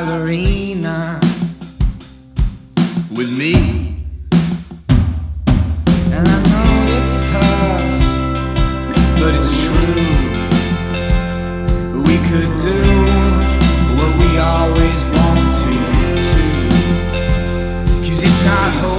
ballerina with me. And I know it's tough, but it's true. We could do what we always want to do. Cause it's not